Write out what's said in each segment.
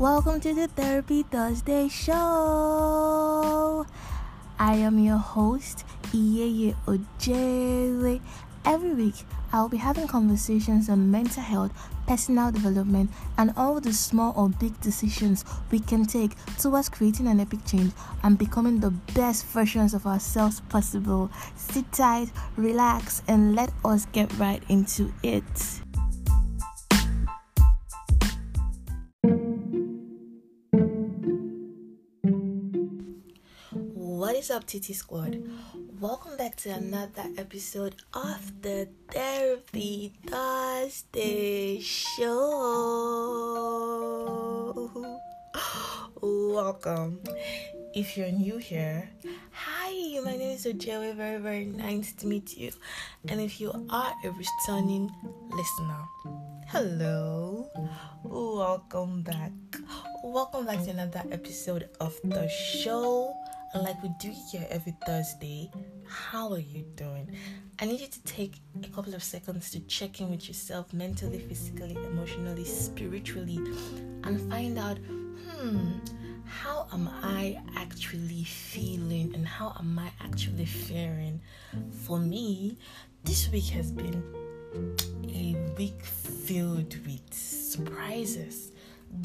Welcome to the Therapy Thursday show. I am your host, Iyeye Ojere. Every week, I'll be having conversations on mental health, personal development, and all the small or big decisions we can take towards creating an epic change and becoming the best versions of ourselves possible. Sit tight, relax, and let us get right into it. Up, TT Squad? Welcome back to another episode of the Therapy Thursday Show. Welcome. If you're new here, hi, my name is Ojewe. Very, very nice to meet you. And if you are a returning listener, hello, welcome back. Welcome back to another episode of the show. Like we do here every Thursday, how are you doing? I need you to take a couple of seconds to check in with yourself mentally, physically, emotionally, spiritually, and find out, hmm, how am I actually feeling and how am I actually faring? For me, this week has been a week filled with surprises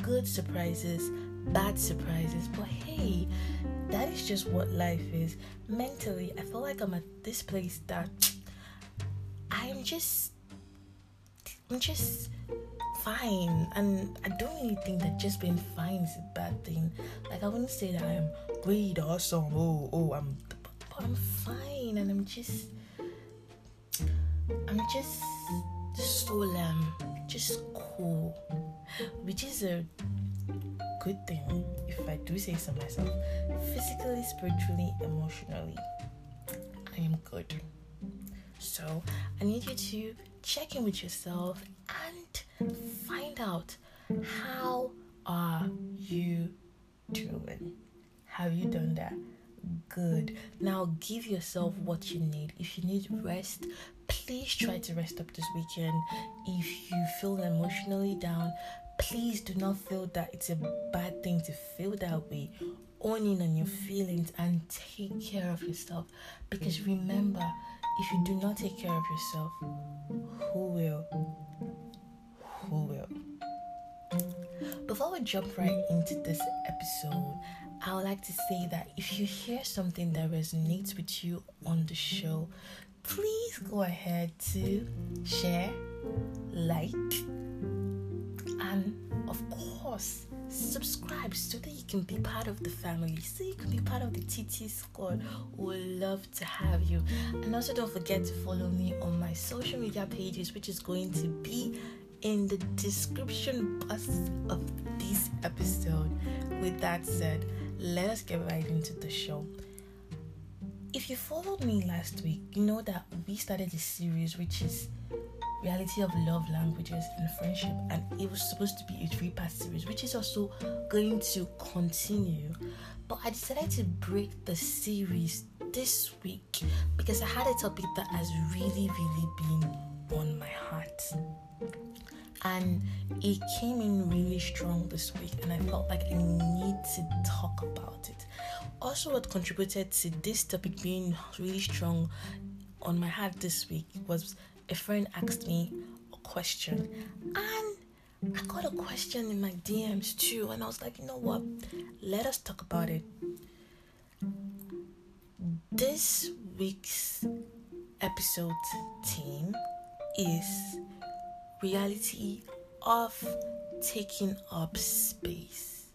good surprises, bad surprises, but hey, that is just what life is. Mentally, I feel like I'm at this place that I'm just, I'm just fine, and I don't really think that just being fine is a bad thing. Like I wouldn't say that I am great, awesome. Oh, oh, I'm, but I'm fine, and I'm just, I'm just solemn, just cool, which is a good thing if I do say so myself. Physically, spiritually, emotionally, I am good. So I need you to check in with yourself and find out how are you doing? Have you done that? Good. Now give yourself what you need. If you need rest, please try to rest up this weekend. If you feel emotionally down, please do not feel that it's a bad thing to feel that way. Own in on your feelings and take care of yourself. Because remember, if you do not take care of yourself, who will? Who will? Before we jump right into this episode, I would like to say that if you hear something that resonates with you on the show, please go ahead to share, like, and of course, subscribe so that you can be part of the family, so you can be part of the TT squad. We love to have you. And also, don't forget to follow me on my social media pages, which is going to be in the description box of this episode. With that said, let us get right into the show. If you followed me last week, you know that we started a series which is reality of love languages and friendship, and it was supposed to be a three part series, which is also going to continue. But I decided to break the series this week because I had a topic that has really, really been on my heart and it came in really strong this week and i felt like i need to talk about it also what contributed to this topic being really strong on my heart this week was a friend asked me a question. And i got a question in my dms too and i was like you know what? Let us talk about it. This week's episode theme is reality of taking up space.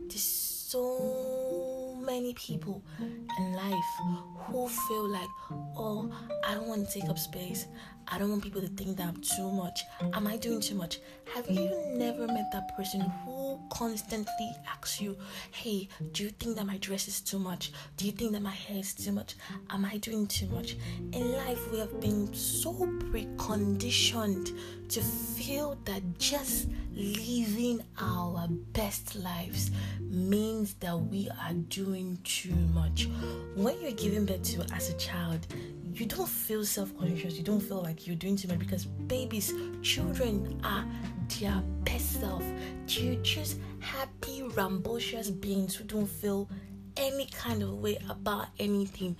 There's so many people in life who feel like, oh, I don't want to take up space. I don't want people to think that I'm too much. Am I doing too much? Have you never met that person who constantly asks you, hey, do you think that my dress is too much? Do you think that my hair is too much? Am I doing too much? In life, we have been so preconditioned to feel that just living our best lives means that we are doing too much. When you're giving birth to as a child, you don't feel self-conscious. You don't feel like you're doing too much because babies, children are their best self. They're just happy, rambunctious beings who don't feel any kind of way about anything.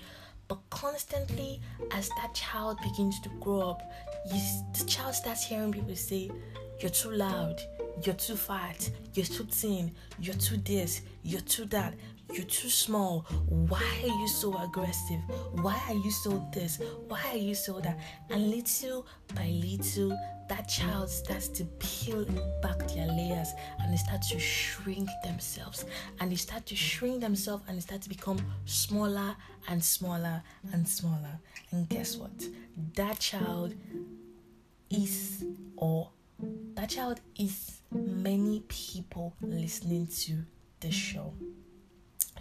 But constantly, as that child begins to grow up, you, the child starts hearing people say, You're too loud, you're too fat, you're too thin, you're too this, you're too that, you're too small. Why are you so aggressive? Why are you so this? Why are you so that? And little by little, that child starts to peel back their layers and they start to shrink themselves. And they start to shrink themselves and they start to become smaller and smaller and smaller. And guess what? That child is or that child is many people listening to the show.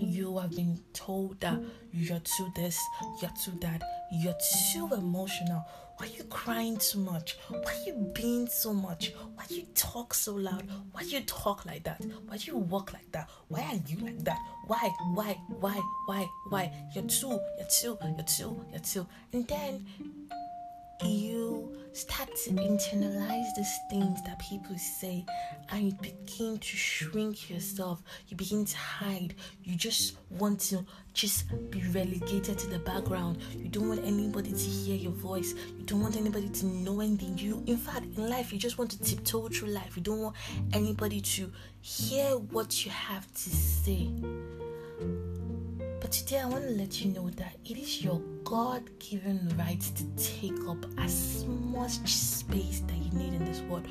You have been told that you're too this, you're too that, you're too emotional. Why are you crying too much? Why are you being so much? Why do you talk so loud? Why do you talk like that? Why do you walk like that? Why are you like that? Why, why, why, why, why? You're too, you're too, you're too, you're too. And then you start to internalize these things that people say and you begin to shrink yourself. You begin to hide. You just want to just be relegated to the background. You don't want anybody to hear your voice. You don't want anybody to know anything. You in fact in life you just want to tiptoe through life. You don't want anybody to hear what you have to say but today I want to let you know that it is your God given right to take up as much space that you need in this world.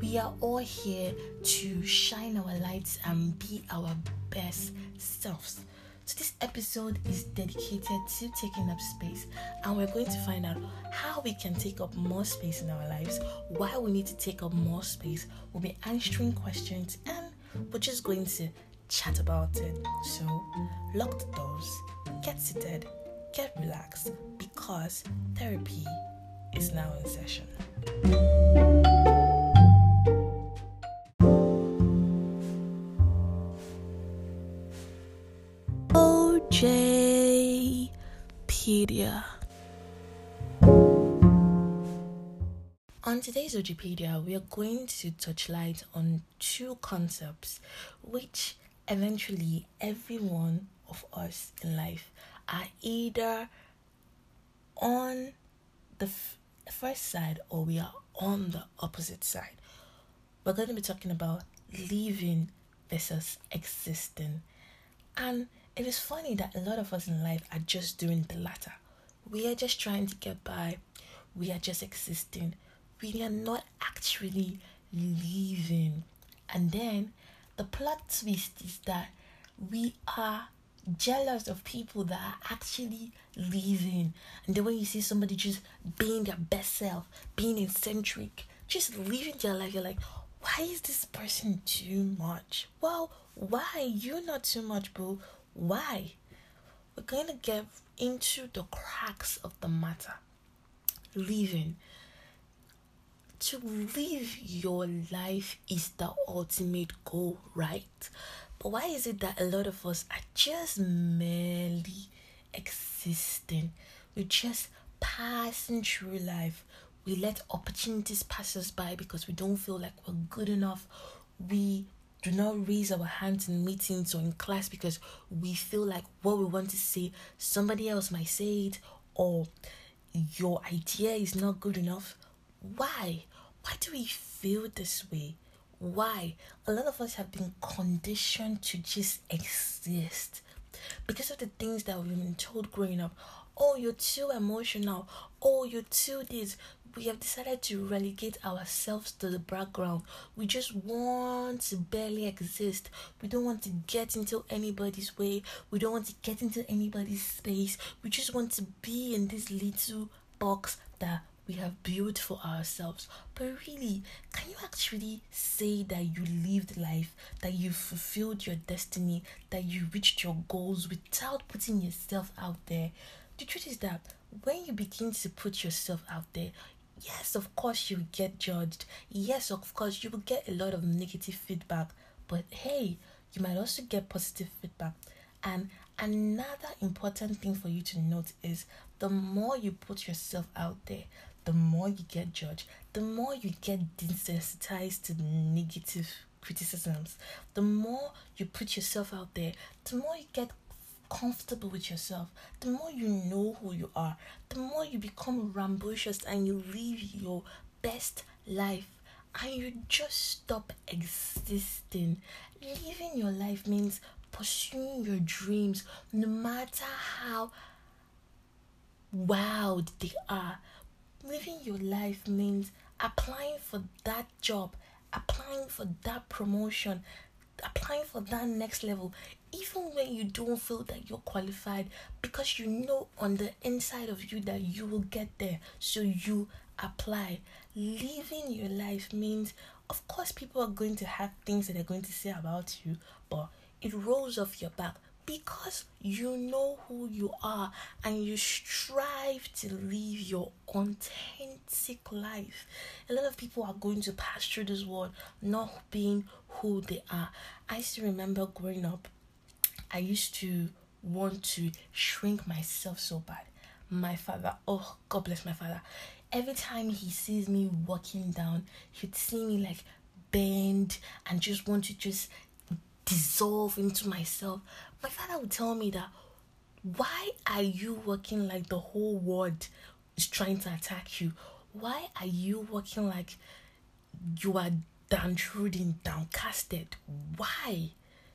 We are all here to shine our lights and be our best selves. So, this episode is dedicated to taking up space, and we're going to find out how we can take up more space in our lives, why we need to take up more space. We'll be answering questions, and we're just going to chat about it. So, lock the doors, get seated, get relaxed because therapy is now in session. OJpedia. On today's OJpedia, we are going to touch light on two concepts which eventually every one of us in life are either on the f- first side or we are on the opposite side. We're going to be talking about living versus existing. And it is funny that a lot of us in life are just doing the latter. We are just trying to get by, we are just existing, we are not actually living. And then the plot twist is that we are jealous of people that are actually living. And then when you see somebody just being their best self, being eccentric, just living their life, you're like, why is this person too much? Well, why? You're not too much, boo. Why? We're going to get into the cracks of the matter. Living to live your life is the ultimate goal, right? But why is it that a lot of us are just merely existing? We're just passing through life. We let opportunities pass us by because we don't feel like we're good enough. We do not raise our hands in meetings or in class because we feel like what we want to say, somebody else might say it, or your idea is not good enough why? Why do we feel this way? Why? A lot of us have been conditioned to just exist because of the things that we've been told growing up. Oh, you're too emotional. Oh, you're too this. We have decided to relegate ourselves to the background. We just want to barely exist. We don't want to get into anybody's way. We don't want to get into anybody's space. We just want to be in this little box that we have built for ourselves. But really, can you actually say that you lived life, that you fulfilled your destiny, that you reached your goals without putting yourself out there? The truth is that when you begin to put yourself out there, yes, of course, you get judged. Yes, of course, you will get a lot of negative feedback. But hey, you might also get positive feedback. And Another important thing for you to note is the more you put yourself out there, the more you get judged, the more you get desensitized to negative criticisms, the more you put yourself out there, the more you get comfortable with yourself, the more you know who you are, the more you become rambunctious and you live your best life and you just stop existing. Living your life means pursuing your dreams no matter how wild they are. Living your life means applying for that job, applying for that promotion, applying for that next level, even when you don't feel that you're qualified, because you know on the inside of you that you will get there. So you apply. Living your life means, of course, people are going to have things that they're going to say about you, but it rolls off your back because you know who you are and you strive to live your authentic life. A lot of people are going to pass through this world not being who they are. I still remember growing up, I used to want to shrink myself so bad. My father, oh, God bless my father. Every time he sees me walking down, he'd see me like bend and just want to just dissolve into myself. My father would tell me that why are you working like the whole world is trying to attack you? Why are you working like you are downtrodden, downcasted? Why?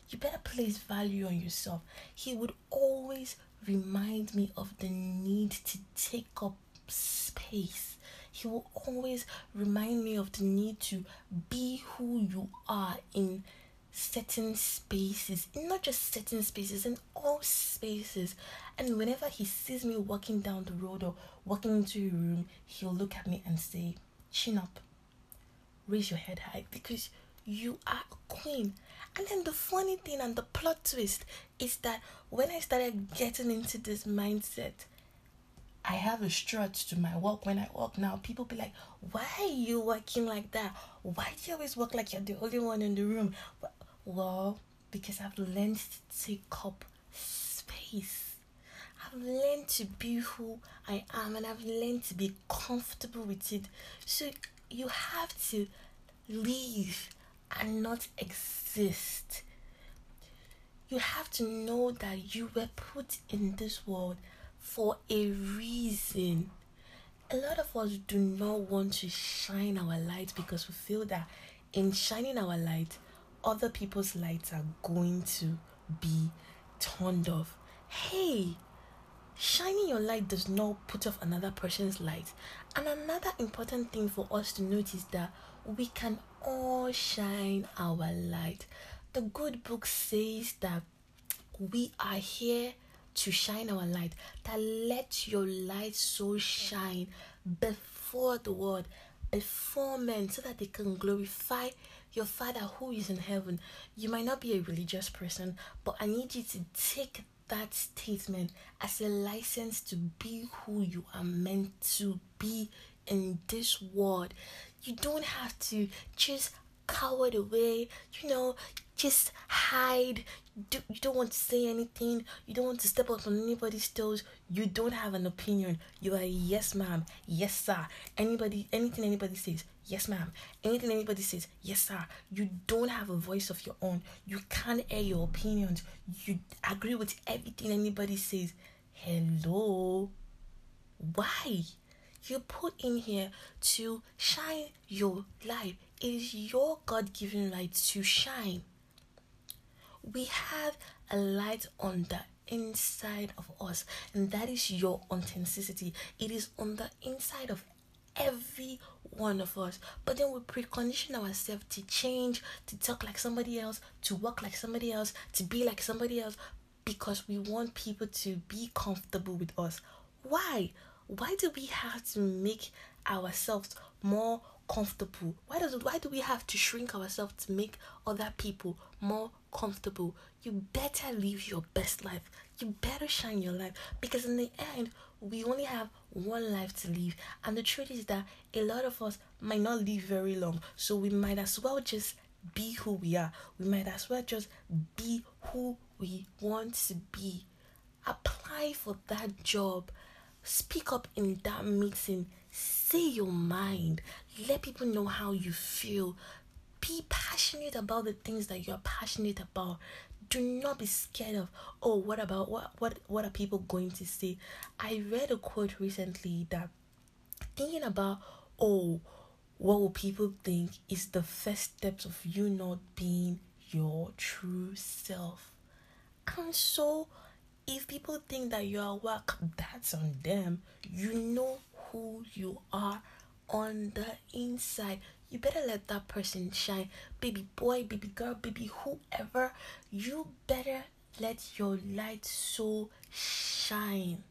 You better place value on yourself. He would always remind me of the need to take up space. He will always remind me of the need to be who you are in certain spaces, not just certain spaces, in all spaces. And whenever he sees me walking down the road or walking into a room, he'll look at me and say, Chin up, raise your head high because you are a queen. And then the funny thing and the plot twist is that when I started getting into this mindset, I have a strut to my walk. When I walk now, people be like, Why are you walking like that? Why do you always walk like you're the only one in the room? Well, because I've learned to take up space. I've learned to be who I am and I've learned to be comfortable with it. So you have to live and not exist. You have to know that you were put in this world for a reason. A lot of us do not want to shine our light because we feel that in shining our light, other people's lights are going to be turned off. Hey, shining your light does not put off another person's light. And another important thing for us to notice that we can all shine our light. The good book says that we are here to shine our light, that let your light so shine before the world, before men, so that they can glorify your Father who is in heaven. You might not be a religious person, but I need you to take that statement as a license to be who you are meant to be in this world. You don't have to just cower away, you know, just hide. Do, you don't want to say anything. You don't want to step up on anybody's toes. You don't have an opinion. You are yes, ma'am, yes, sir. Anybody, anything anybody says, yes, ma'am. Anything anybody says, yes, sir. You don't have a voice of your own. You can't air your opinions. You agree with everything anybody says. Hello. Why? You put in here to shine your light. It is your God given light to shine we have a light on the inside of us, and that is your authenticity. It is on the inside of every one of us. But then we precondition ourselves to change, to talk like somebody else, to walk like somebody else, to be like somebody else, because we want people to be comfortable with us. Why? Why do we have to make ourselves more comfortable? Why does why do we have to shrink ourselves to make other people more comfortable? You better live your best life. You better shine your life because in the end, we only have one life to live. And the truth is that a lot of us might not live very long. So we might as well just be who we are. We might as well just be who we want to be apply for that job, speak up in that meeting, say your mind, let people know how you feel. Be passionate about the things that you're passionate about. Do not be scared of oh what about what what what are people going to say? I read a quote recently that thinking about oh what will people think is the first steps of you not being your true self. And so if people think that you are whack, that's on them. You know who you are on the inside. You better let that person shine. Baby boy, baby girl, baby whoever, you better let your light so shine.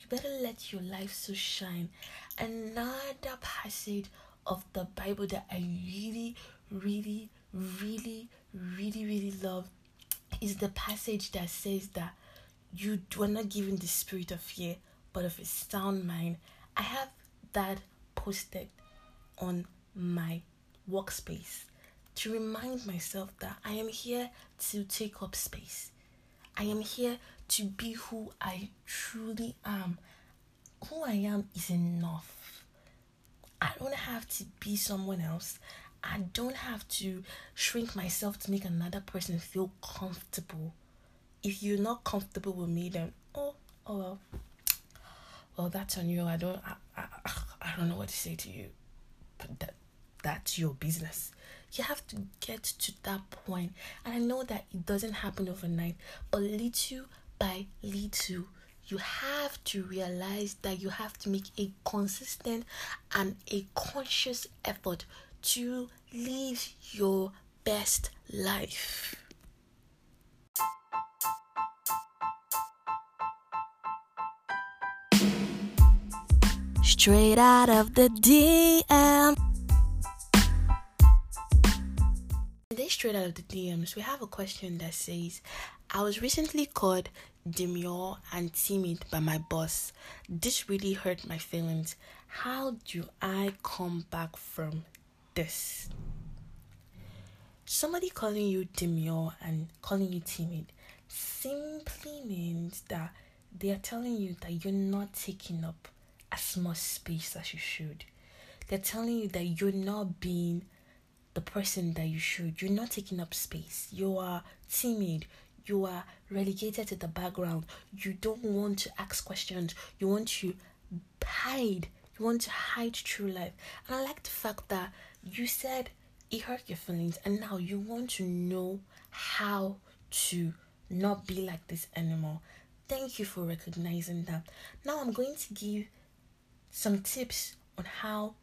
You better let your life so shine. Another passage of the Bible that I really, really, really, really, really love is the passage that says that you were not given the spirit of fear, but of a sound mind. I have that posted on my workspace to remind myself that I am here to take up space. I am here to be who I truly am. Who I am is enough. I don't have to be someone else. I don't have to shrink myself to make another person feel comfortable. If you're not comfortable with me, then oh, oh well. Well, that's on you. I don't, I, I, I don't know what to say to you. But that, that's your business. You have to get to that point. And I know that it doesn't happen overnight, but little by little, you have to realize that you have to make a consistent and a conscious effort to live your best life. Straight out of the DM. Straight out of the DMs, we have a question that says, I was recently called demure and timid by my boss. This really hurt my feelings. How do I come back from this? Somebody calling you demure and calling you timid simply means that they are telling you that you're not taking up as much space as you should. They're telling you that you're not being the person that you should. You're not taking up space. You are timid. You are relegated to the background. You don't want to ask questions. You want to hide. You want to hide true life. And I like the fact that you said it hurt your feelings and now you want to know how to not be like this anymore. Thank you for recognizing that. Now I'm going to give some tips on how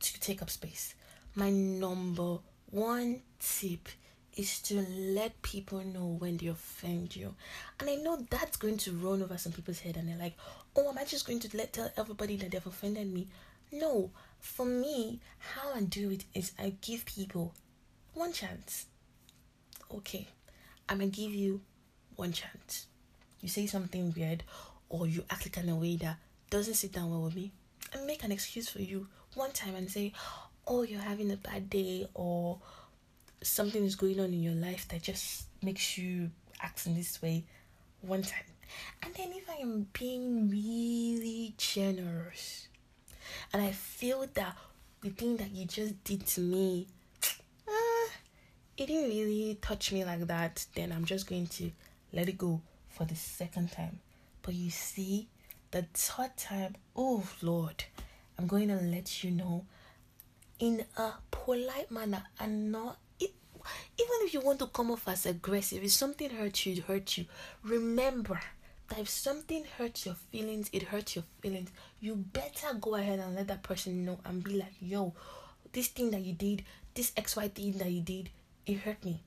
to take up space. My number one tip is to let people know when they offend you. And I know that's going to run over some people's head and they're like, oh, am I just going to let tell everybody that they've offended me? No. For me, how I do it is I give people one chance. Okay. I'm gonna give you one chance. You say something weird or you act like in a way that doesn't sit down well with me and make an excuse for you one time and say, oh, you're having a bad day or something is going on in your life that just makes you act in this way one time. And then if I am being really generous and I feel that the thing that you just did to me, uh, it didn't really touch me like that, then I'm just going to let it go for the second time. But you see, the third time, oh Lord, I'm going to let you know in a polite manner and not it, even if you want to come off as aggressive, if something hurts you, it hurts you. Remember that if something hurts your feelings, it hurts your feelings. You better go ahead and let that person know and be like, yo, this thing that you did, this XY thing that you did, it hurt me.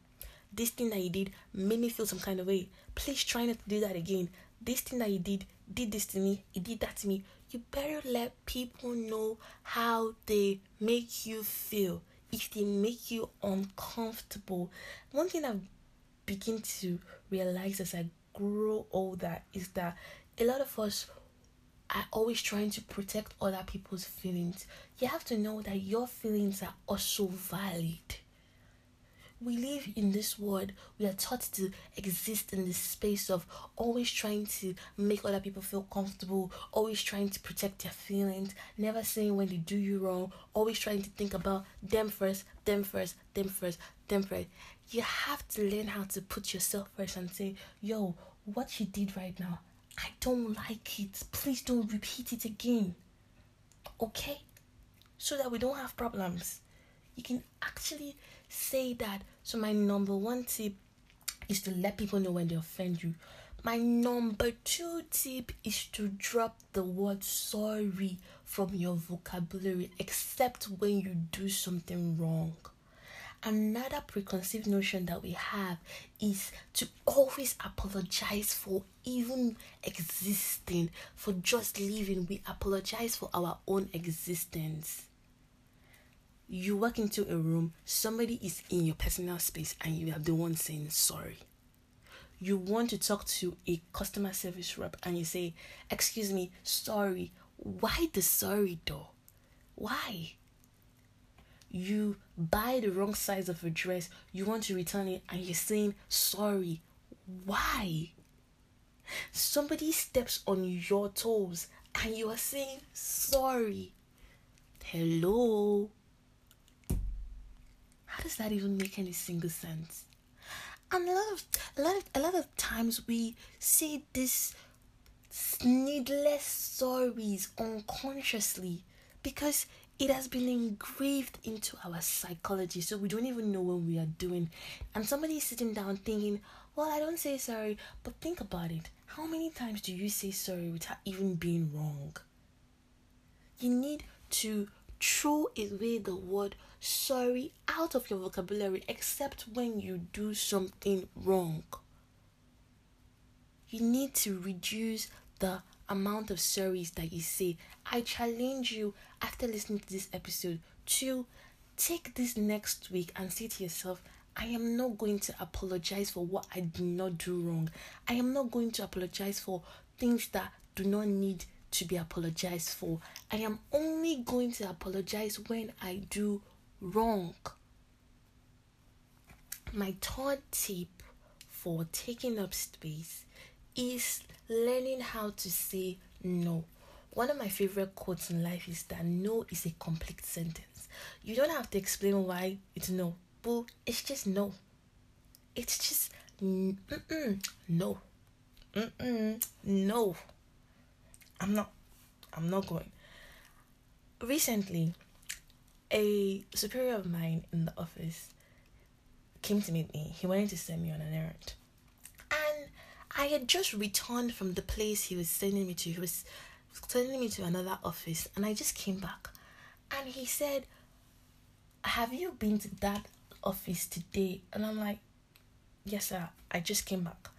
This thing that you did made me feel some kind of way. Please try not to do that again. This thing that you did did this to me, it did that to me. You better let people know how they make you feel. If they make you uncomfortable, one thing I've begin to realize as I grow older is that a lot of us are always trying to protect other people's feelings. You have to know that your feelings are also valid. We live in this world. We are taught to exist in this space of always trying to make other people feel comfortable always trying to protect their feelings never saying when they do you wrong always trying to think about them first them first them first them first. You have to learn how to put yourself first and say yo what you did right now i don't like it. Please don't repeat it again. Okay? So that we don't have problems. You can actually say that. So, my number one tip is to let people know when they offend you. My number two tip is to drop the word sorry from your vocabulary, except when you do something wrong. Another preconceived notion that we have is to always apologize for even existing, for just living. We apologize for our own existence you walk into a room, somebody is in your personal space, and you are the one saying sorry. You want to talk to a customer service rep and you say, Excuse me, sorry. Why the sorry though? Why? You buy the wrong size of a dress, you want to return it, and you're saying sorry. Why? Somebody steps on your toes and you are saying sorry. Hello? How does that even make any single sense? And a lot of a lot of a lot of times we say this needless sorries unconsciously because it has been engraved into our psychology so we don't even know what we are doing. And somebody is sitting down thinking well i don't say sorry but think about it. How many times do you say sorry without even being wrong? You need to throw away the word sorry out of your vocabulary except when you do something wrong. You need to reduce the amount of sorries that you say. I challenge you after listening to this episode to take this next week and say to yourself, I am not going to apologize for what I did not do wrong. I am not going to apologize for things that do not need to be apologized for. I am only going to apologize when I do wrong. My third tip for taking up space is learning how to say no. One of my favorite quotes in life is that no is a complete sentence. You don't have to explain why it's no, but it's just no. It's just mm-mm, no. Mm-mm, no. I'm not I'm not going. Recently, a superior of mine in the office came to meet me. He wanted to send me on an errand. And I had just returned from the place he was sending me to. He was sending me to another office and I just came back. And he said, Have you been to that office today? And I'm like, Yes, sir. I just came back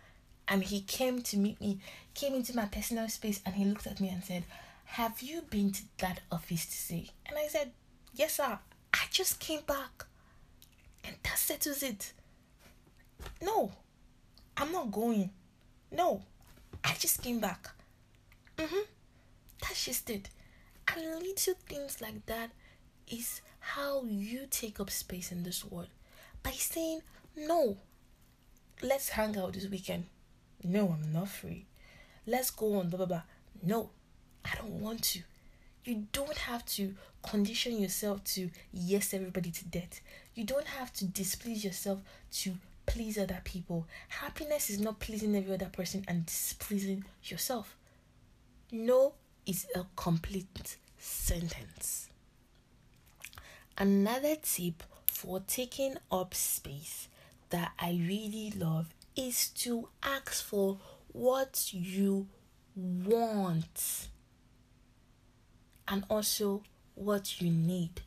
and he came to meet me, came into my personal space, and he looked at me and said, Have you been to that office today? And I said, Yes, sir. I just came back. And that settles it. No, I'm not going. No, I just came back. Mm-hmm. That's just it. And little things like that is how you take up space in this world. By saying, no, let's hang out this weekend. No, I'm not free. Let's go on, blah, blah, blah. No, I don't want to. You don't have to condition yourself to yes everybody to death. You don't have to displease yourself to please other people. Happiness is not pleasing every other person and displeasing yourself. No is a complete sentence. Another tip for taking up space that I really love is to ask for what you want and also what you need.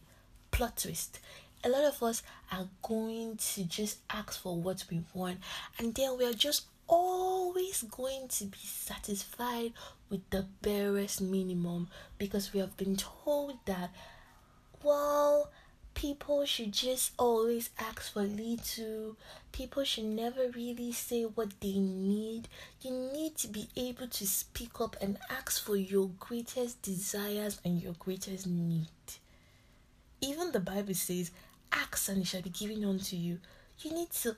Plot twist. A lot of us are going to just ask for what we want, and then we are just always going to be satisfied with the barest minimum because we have been told that, well, people should just always ask for little. People should never really say what they need. You need to be able to speak up and ask for your greatest desires and your greatest need. Even the Bible says, Ask and it shall be given unto you. You need to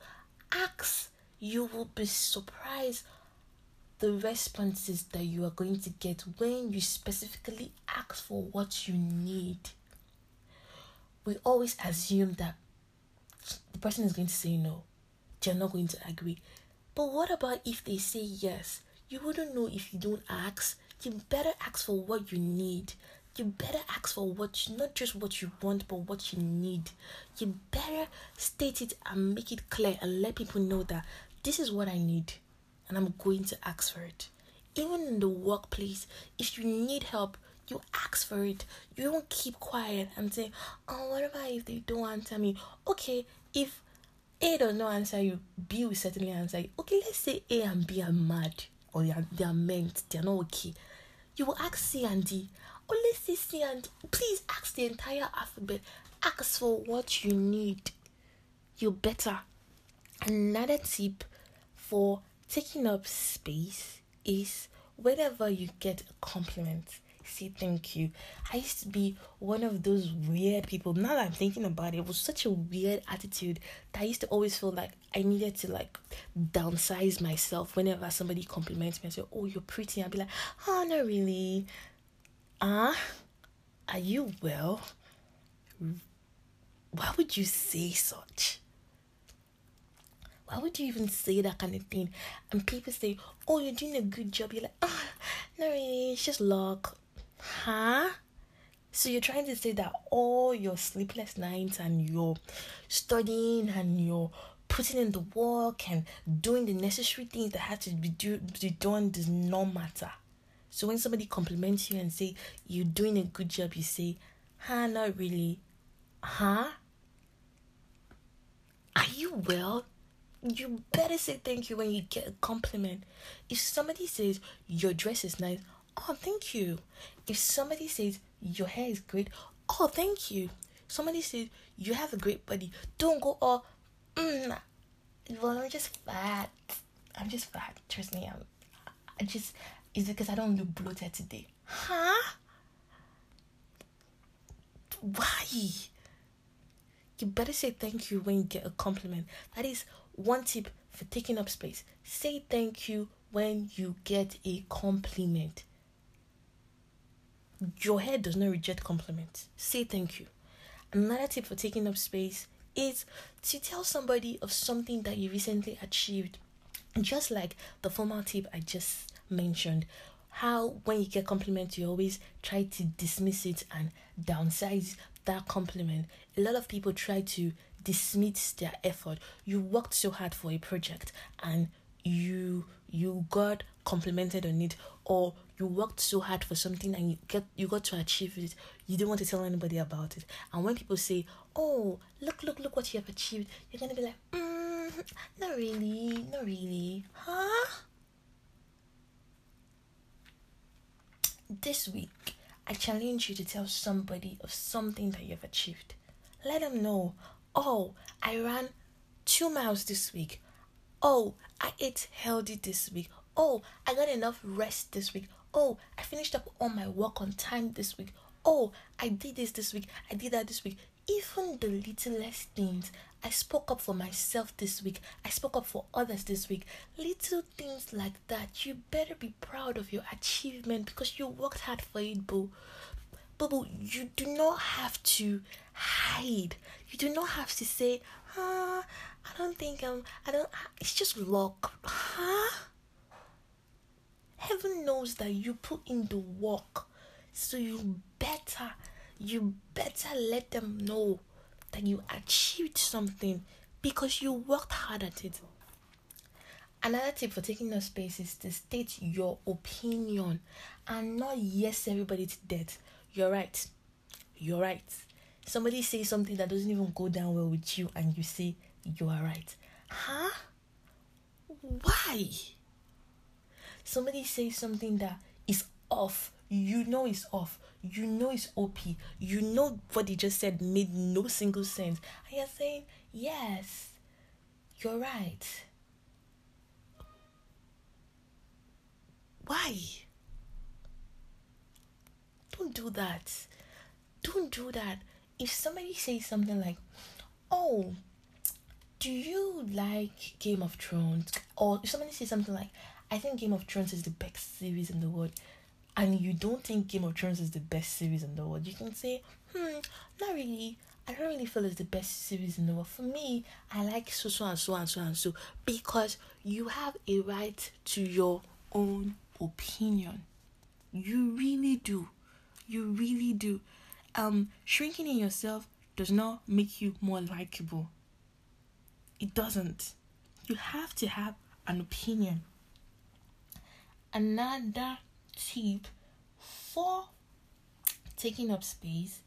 ask. You will be surprised the responses that you are going to get when you specifically ask for what you need. We always assume that the person is going to say no, they're not going to agree. But what about if they say yes? You wouldn't know if you don't ask. You better ask for what you need. You better ask for what you, not just what you want, but what you need. You better state it and make it clear and let people know that this is what I need and I'm going to ask for it. Even in the workplace, if you need help, you ask for it. You don't keep quiet and say, Oh, what about if they don't answer me? Okay, if A does not answer you, B will certainly answer you. Okay, let's say A and B are mad or they are, they are meant, they are not okay. You will ask C and D. Or let's say C and D. Please ask the entire alphabet. Ask for what you need. You better. Another tip for taking up space is whenever you get a compliment, say thank you. I used to be one of those weird people. Now that I'm thinking about it, it was such a weird attitude that I used to always feel like I needed to like downsize myself whenever somebody compliments me and say, Oh, you're pretty. I'd be like, Oh, not really. Ah, uh, are you well? Why would you say such? why would you even say that kind of thing? And people say, oh, you're doing a good job. You're like, oh, not really, it's just luck. Huh? So you're trying to say that all your sleepless nights and your studying and your putting in the work and doing the necessary things that have to be, do, be done does not matter. So when somebody compliments you and say you're doing a good job, you say, huh, not really. Huh? Are you well? you better say thank you when you get a compliment. If somebody says your dress is nice, oh thank you. If somebody says your hair is great, oh thank you. Somebody says you have a great body, don't go oh mm, well I'm just fat. I'm just fat. Trust me, I'm I just it's because I don't look bloated today. Huh? Why? You better say thank you when you get a compliment. That is one tip for taking up space say thank you when you get a compliment. Your head does not reject compliments. Say thank you. Another tip for taking up space is to tell somebody of something that you recently achieved. Just like the formal tip I just mentioned, how when you get compliments, you always try to dismiss it and downsize that compliment. A lot of people try to dismiss their effort. You worked so hard for a project and you you got complimented on it or you worked so hard for something and you get you got to achieve it you don't want to tell anybody about it and when people say oh look look look what you have achieved you're gonna be like mm, not really not really huh this week i challenge you to tell somebody of something that you have achieved let them know Oh, I ran two miles this week. Oh, I ate healthy this week. Oh, I got enough rest this week. Oh, I finished up all my work on time this week. Oh, I did this this week. I did that this week. Even the littlest things. I spoke up for myself this week. I spoke up for others this week. Little things like that. You better be proud of your achievement because you worked hard for it, boo. Boo, you do not have to hide. You do not have to say, ah, I don't think I'm, I don't, it's just luck. Huh? Heaven knows that you put in the work. So you better, you better let them know that you achieved something because you worked hard at it. Another tip for taking up space is to state your opinion and not yes everybody to death. You're right. You're right somebody says something that doesn't even go down well with you and you say you are right huh why somebody says something that is off you know it's off you know it's op you know what they just said made no single sense and you're saying yes you're right. Why? Don't do that. Don't do that. If somebody says something like, "Oh, do you like Game of Thrones? Or if somebody says something like, I think Game of Thrones is the best series in the world, and you don't think Game of Thrones is the best series in the world, you can say, hmm, not really. I don't really feel it's the best series in the world. For me, I like so so and so and so and so because you have a right to your own opinion. You really do. You really do. Um, shrinking in yourself does not make you more likable. It doesn't. You have to have an opinion. Another tip for taking up space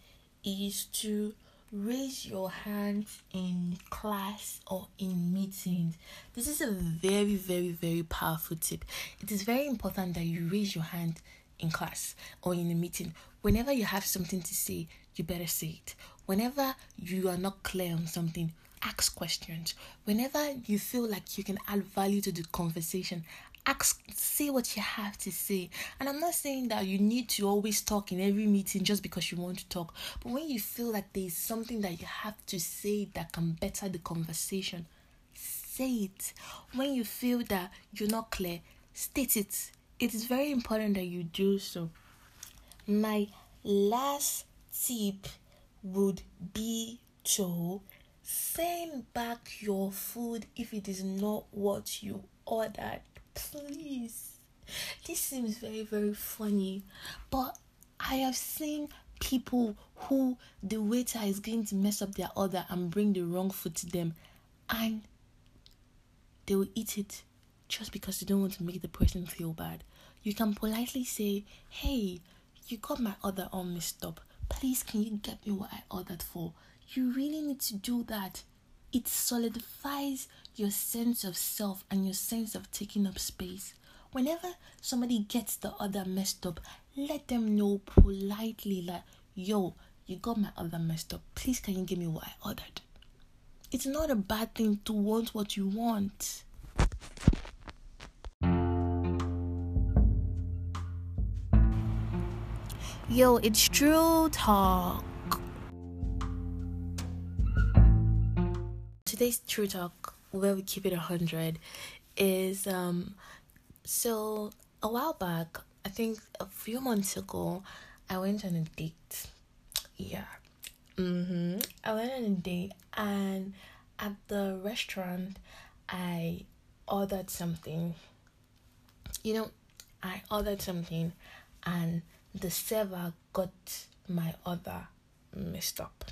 is to raise your hand in class or in meetings. This is a very, very, very powerful tip. It is very important that you raise your hand in class or in a meeting. Whenever you have something to say, you better say it. Whenever you are not clear on something, ask questions. Whenever you feel like you can add value to the conversation, ask say what you have to say. And i'm not saying that you need to always talk in every meeting just because you want to talk. But when you feel like there's something that you have to say that can better the conversation say it. When you feel that you're not clear state it. It is very important that you do so. My last tip would be to send back your food if it is not what you ordered please. This seems very, very funny, but I have seen people who the waiter is going to mess up their order and bring the wrong food to them, and they will eat it just because they don't want to make the person feel bad. You can politely say, Hey, you got my order all messed up. Please, can you get me what I ordered for? You really need to do that it solidifies your sense of self and your sense of taking up space. Whenever somebody gets the other messed up, let them know politely, like, yo, you got my other messed up. Please, can you give me what I ordered? It's not a bad thing to want what you want. Yo, it's true talk. today's true talk where we keep it a hundred is um so a while back i think a few months ago i went on a date. Yeah. Mm-hmm. I went on a date and at the restaurant i ordered something. You know i ordered something and the server got my order messed up.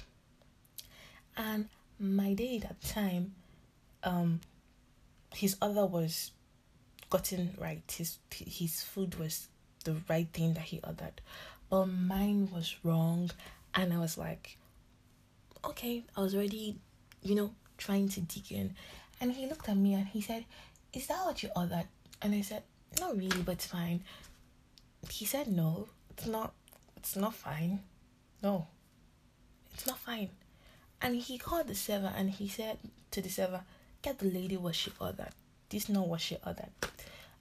And my date at the time, um, his other was gotten right. His his food was the right thing that he ordered, but mine was wrong, and I was like, okay, I was already, you know, trying to dig in, and he looked at me and he said, "Is that what you ordered?" And I said, "Not really, but it's fine." He said, "No, it's not. It's not fine. No, it's not fine." And he called the server and he said to the server, Get the lady what she ordered. This is not what she ordered.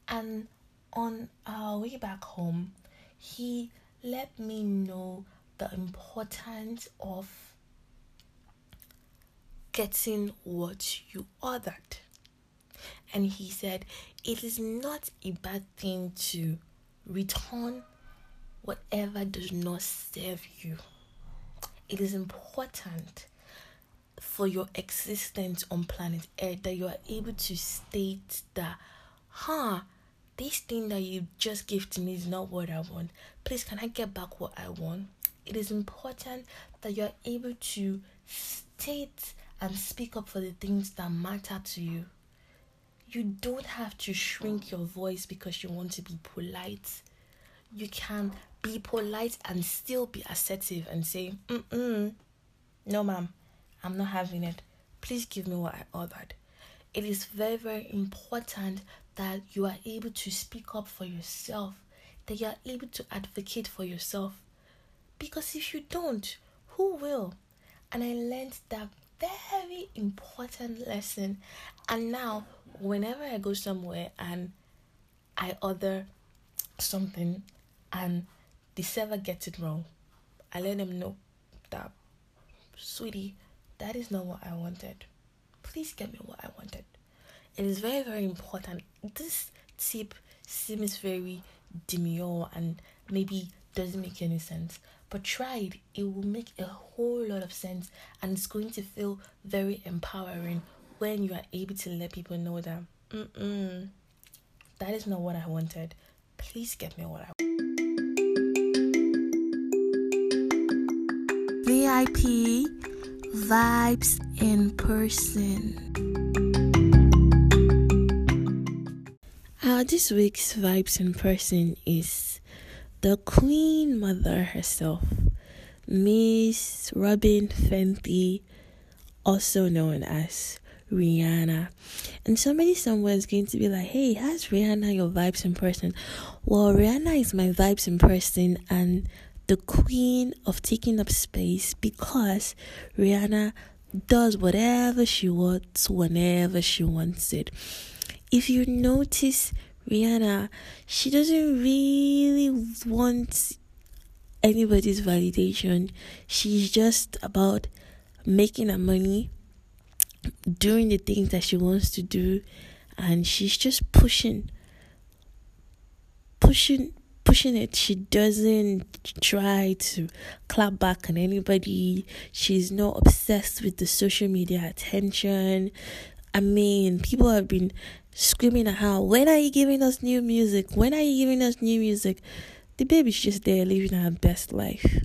And on our way back home, he let me know the importance of getting what you ordered. And he said, It is not a bad thing to return whatever does not serve you. It is important for your existence on planet Earth that you are able to state that, huh, this thing that you just gave to me is not what I want. Please, can I get back what I want? It is important that you are able to state and speak up for the things that matter to you. You don't have to shrink your voice because you want to be polite. You can be polite and still be assertive and say, mm mm, no, ma'am, I'm not having it. Please give me what I ordered. It is very, very important that you are able to speak up for yourself, that you are able to advocate for yourself. Because if you don't, who will? And I learned that very important lesson. And now, whenever I go somewhere and I order something and the server gets it wrong, I let them know that, sweetie, that is not what I wanted. please get me what I wanted. It is very, very important. This tip seems very demure and maybe doesn't make any sense. But try it, it will make a whole lot of sense and it's going to feel very empowering when you are able to let people know that Mm-mm, that is not what I wanted. Please get me what I want. VIP vibes in person. Uh, this week's vibes in person is the Queen Mother herself, Miss Robyn Fenty, also known as Rihanna. And somebody somewhere is going to be like, hey, has Rihanna your vibes in person? Well, Rihanna is my vibes in person and the queen of taking up space because Rihanna does whatever she wants whenever she wants it. If you notice, Rihanna, she doesn't really want anybody's validation. She's just about making her money, doing the things that she wants to do, and she's just pushing, pushing, pushing it. She doesn't try to clap back on anybody. She's not obsessed with the social media attention. I mean, people have been screaming at her, When are you giving us new music? When are you giving us new music? The baby's just there living her best life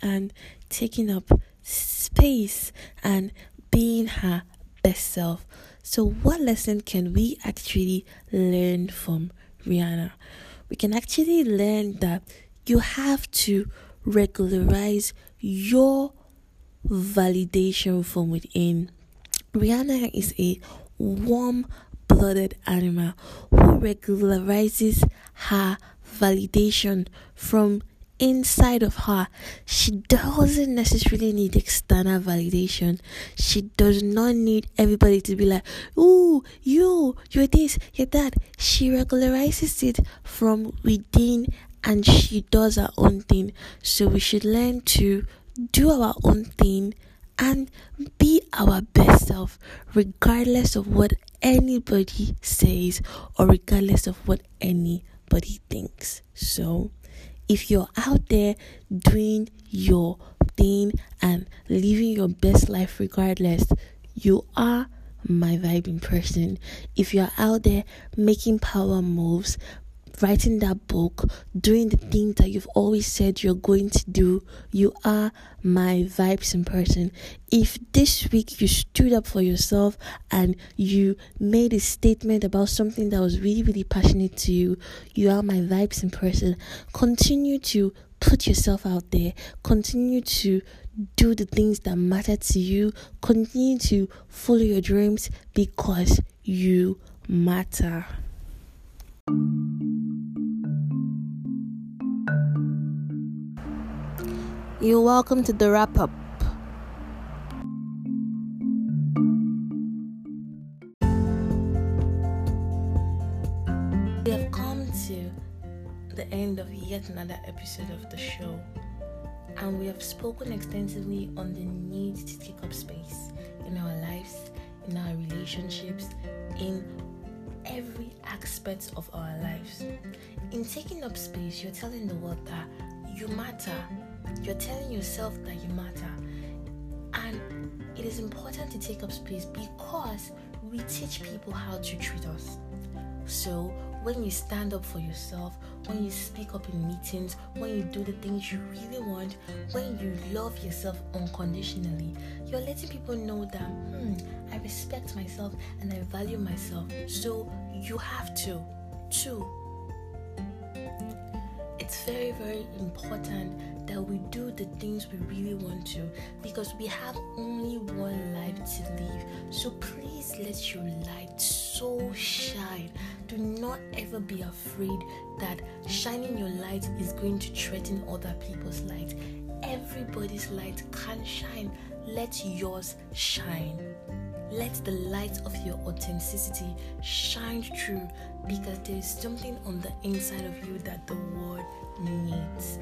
and taking up space and being her best self. So, what lesson can we actually learn from Rihanna? We can actually learn that you have to regularize your validation from within. Rihanna is a warm blooded animal who regularizes her validation from inside of her. She doesn't necessarily need external validation. She does not need everybody to be like, "Ooh, you, you're this, you're that." She regularizes it from within and she does her own thing. So we should learn to do our own thing and be our best self, regardless of what anybody says or regardless of what anybody thinks. So, if you're out there doing your thing and living your best life regardless, you are my vibing person. If you're out there making power moves, writing that book, doing the things that you've always said you're going to do, you are my vibes in person. If this week you stood up for yourself and you made a statement about something that was really, really passionate to you, you are my vibes in person. Continue to put yourself out there, continue to do the things that matter to you, continue to follow your dreams because you matter. You're welcome to the wrap up. We have come to the end of yet another episode of the show, and we have spoken extensively on the need to take up space in our lives, in our relationships, in every aspect of our lives. In taking up space, you're telling the world that you matter you're telling yourself that you matter. And it is important to take up space because we teach people how to treat us. So, when you stand up for yourself, when you speak up in meetings, when you do the things you really want, when you love yourself unconditionally, you're letting people know that, hmm, I respect myself and I value myself. So, you have to, too. It's very, very important that we do the things we really want to because we have only one life to live. So please let your light so shine. Do not ever be afraid that shining your light is going to threaten other people's light. Everybody's light can shine. Let yours shine. Let the light of your authenticity shine through because there is something on the inside of you that the world needs.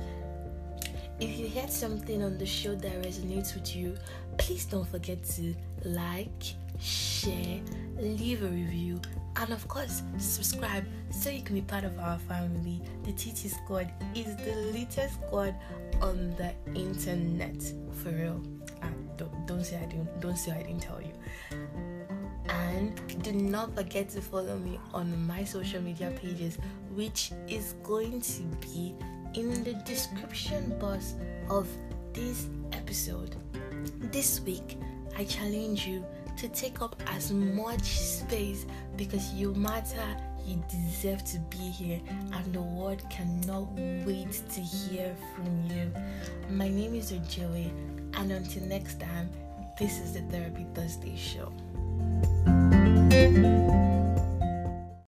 If you heard something on the show that resonates with you, please don't forget to like, share, leave a review, and of course, subscribe so you can be part of our family. The TT Squad is the latest squad on the internet. For real. Ah, don't, don't say I didn't don't say I didn't tell you. And do not forget to follow me on my social media pages, which is going to be in the description box of this episode. This week, I challenge you to take up as much space because you matter, you deserve to be here, and the world cannot wait to hear from you. My name is Ojoe, and until next time, this is the Therapy Thursday show.